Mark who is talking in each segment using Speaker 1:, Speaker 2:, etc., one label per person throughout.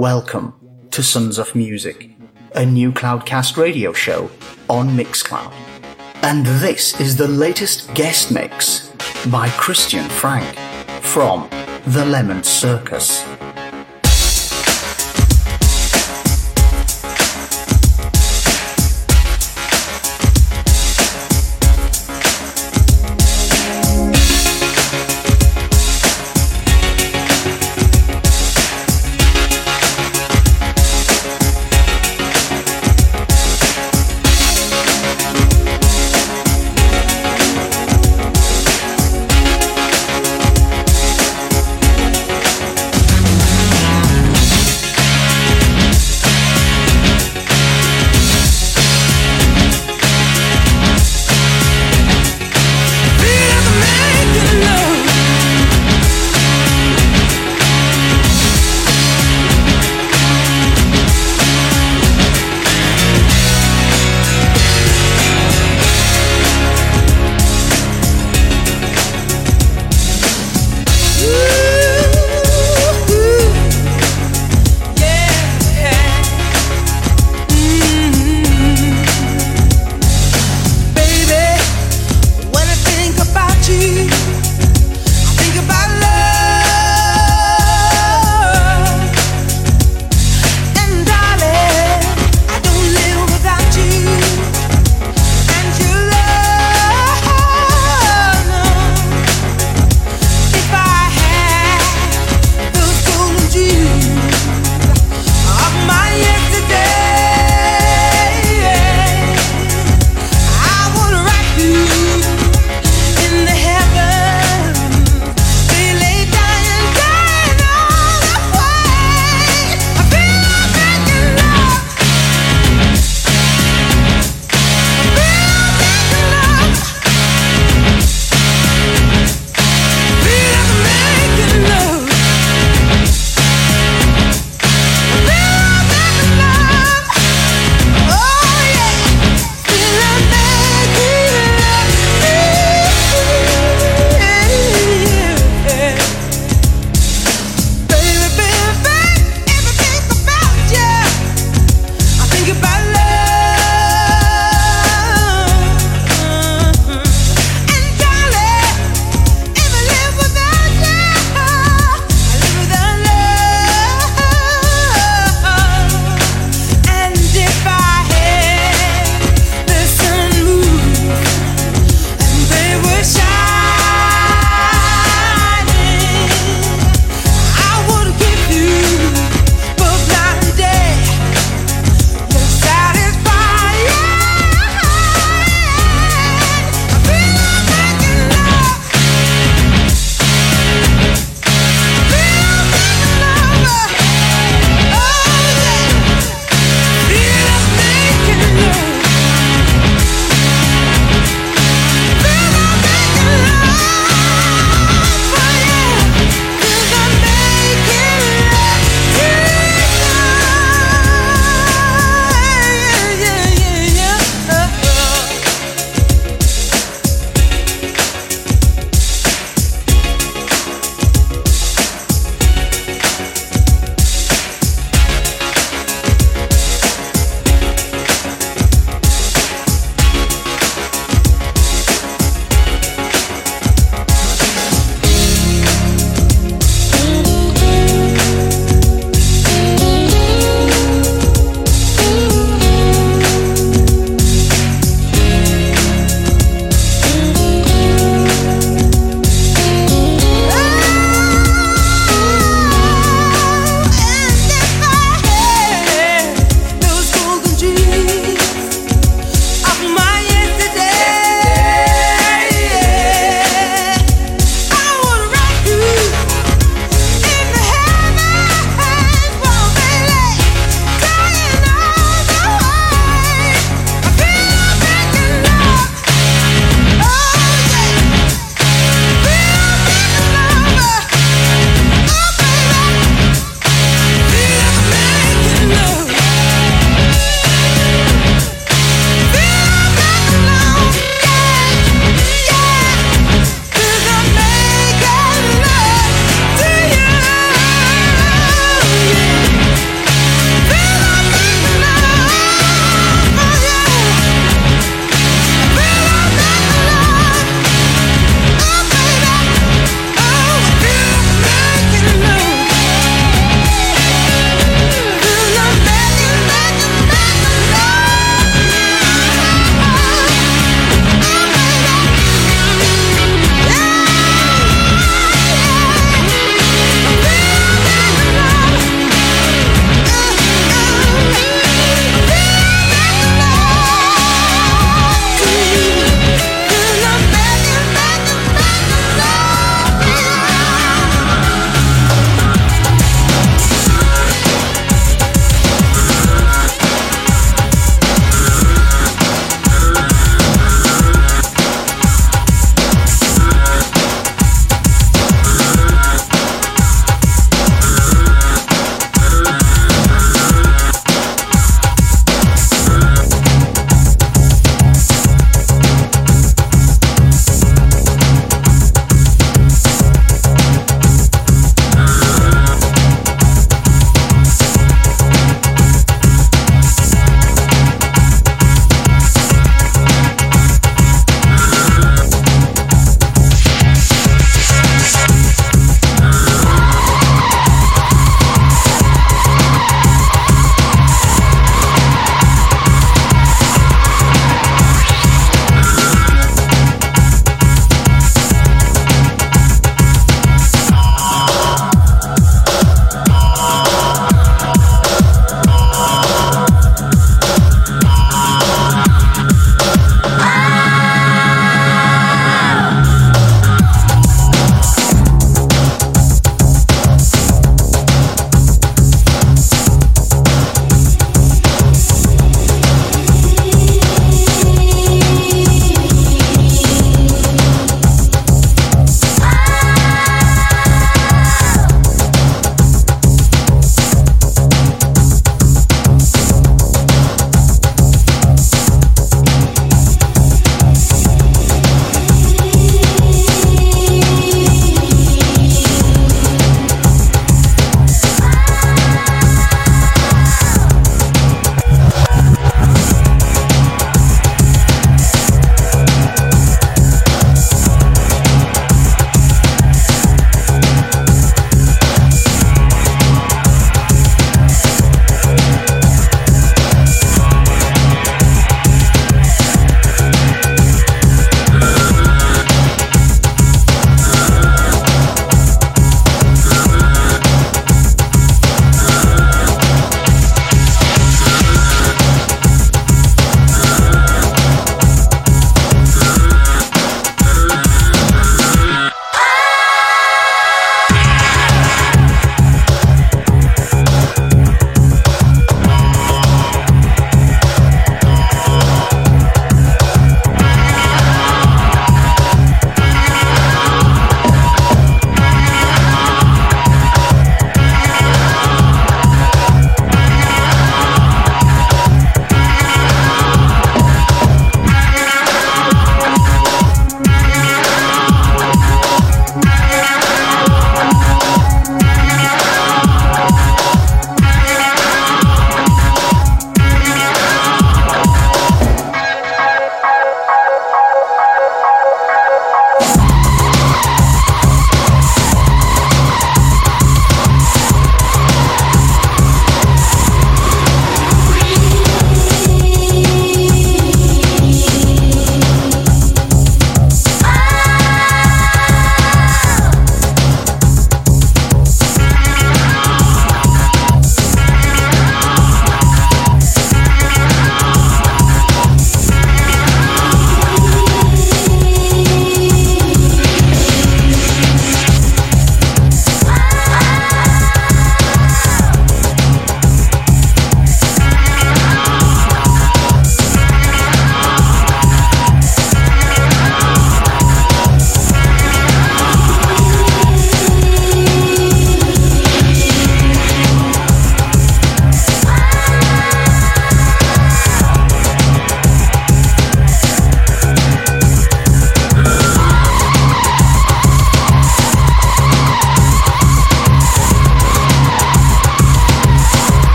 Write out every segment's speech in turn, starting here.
Speaker 1: Welcome to Sons of Music, a new Cloudcast radio show on Mixcloud. And this is the latest guest mix by Christian Frank from The Lemon Circus.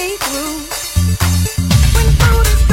Speaker 2: me through. When food is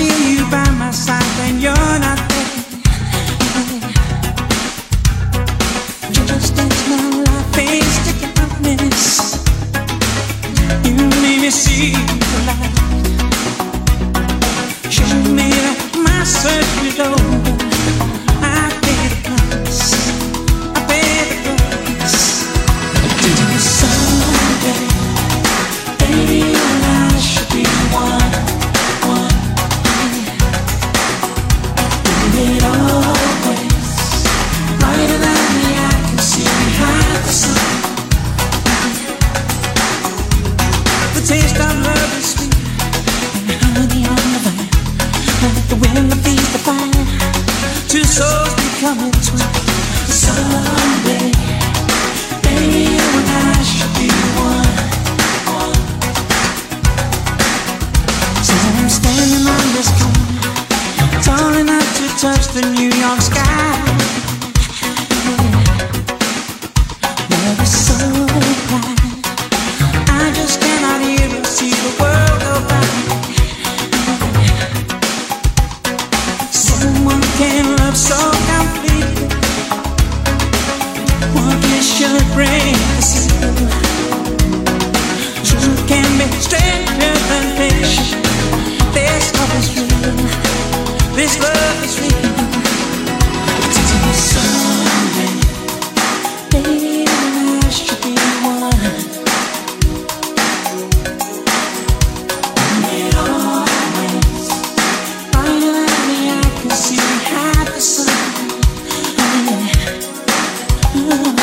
Speaker 3: feel you. Back. love.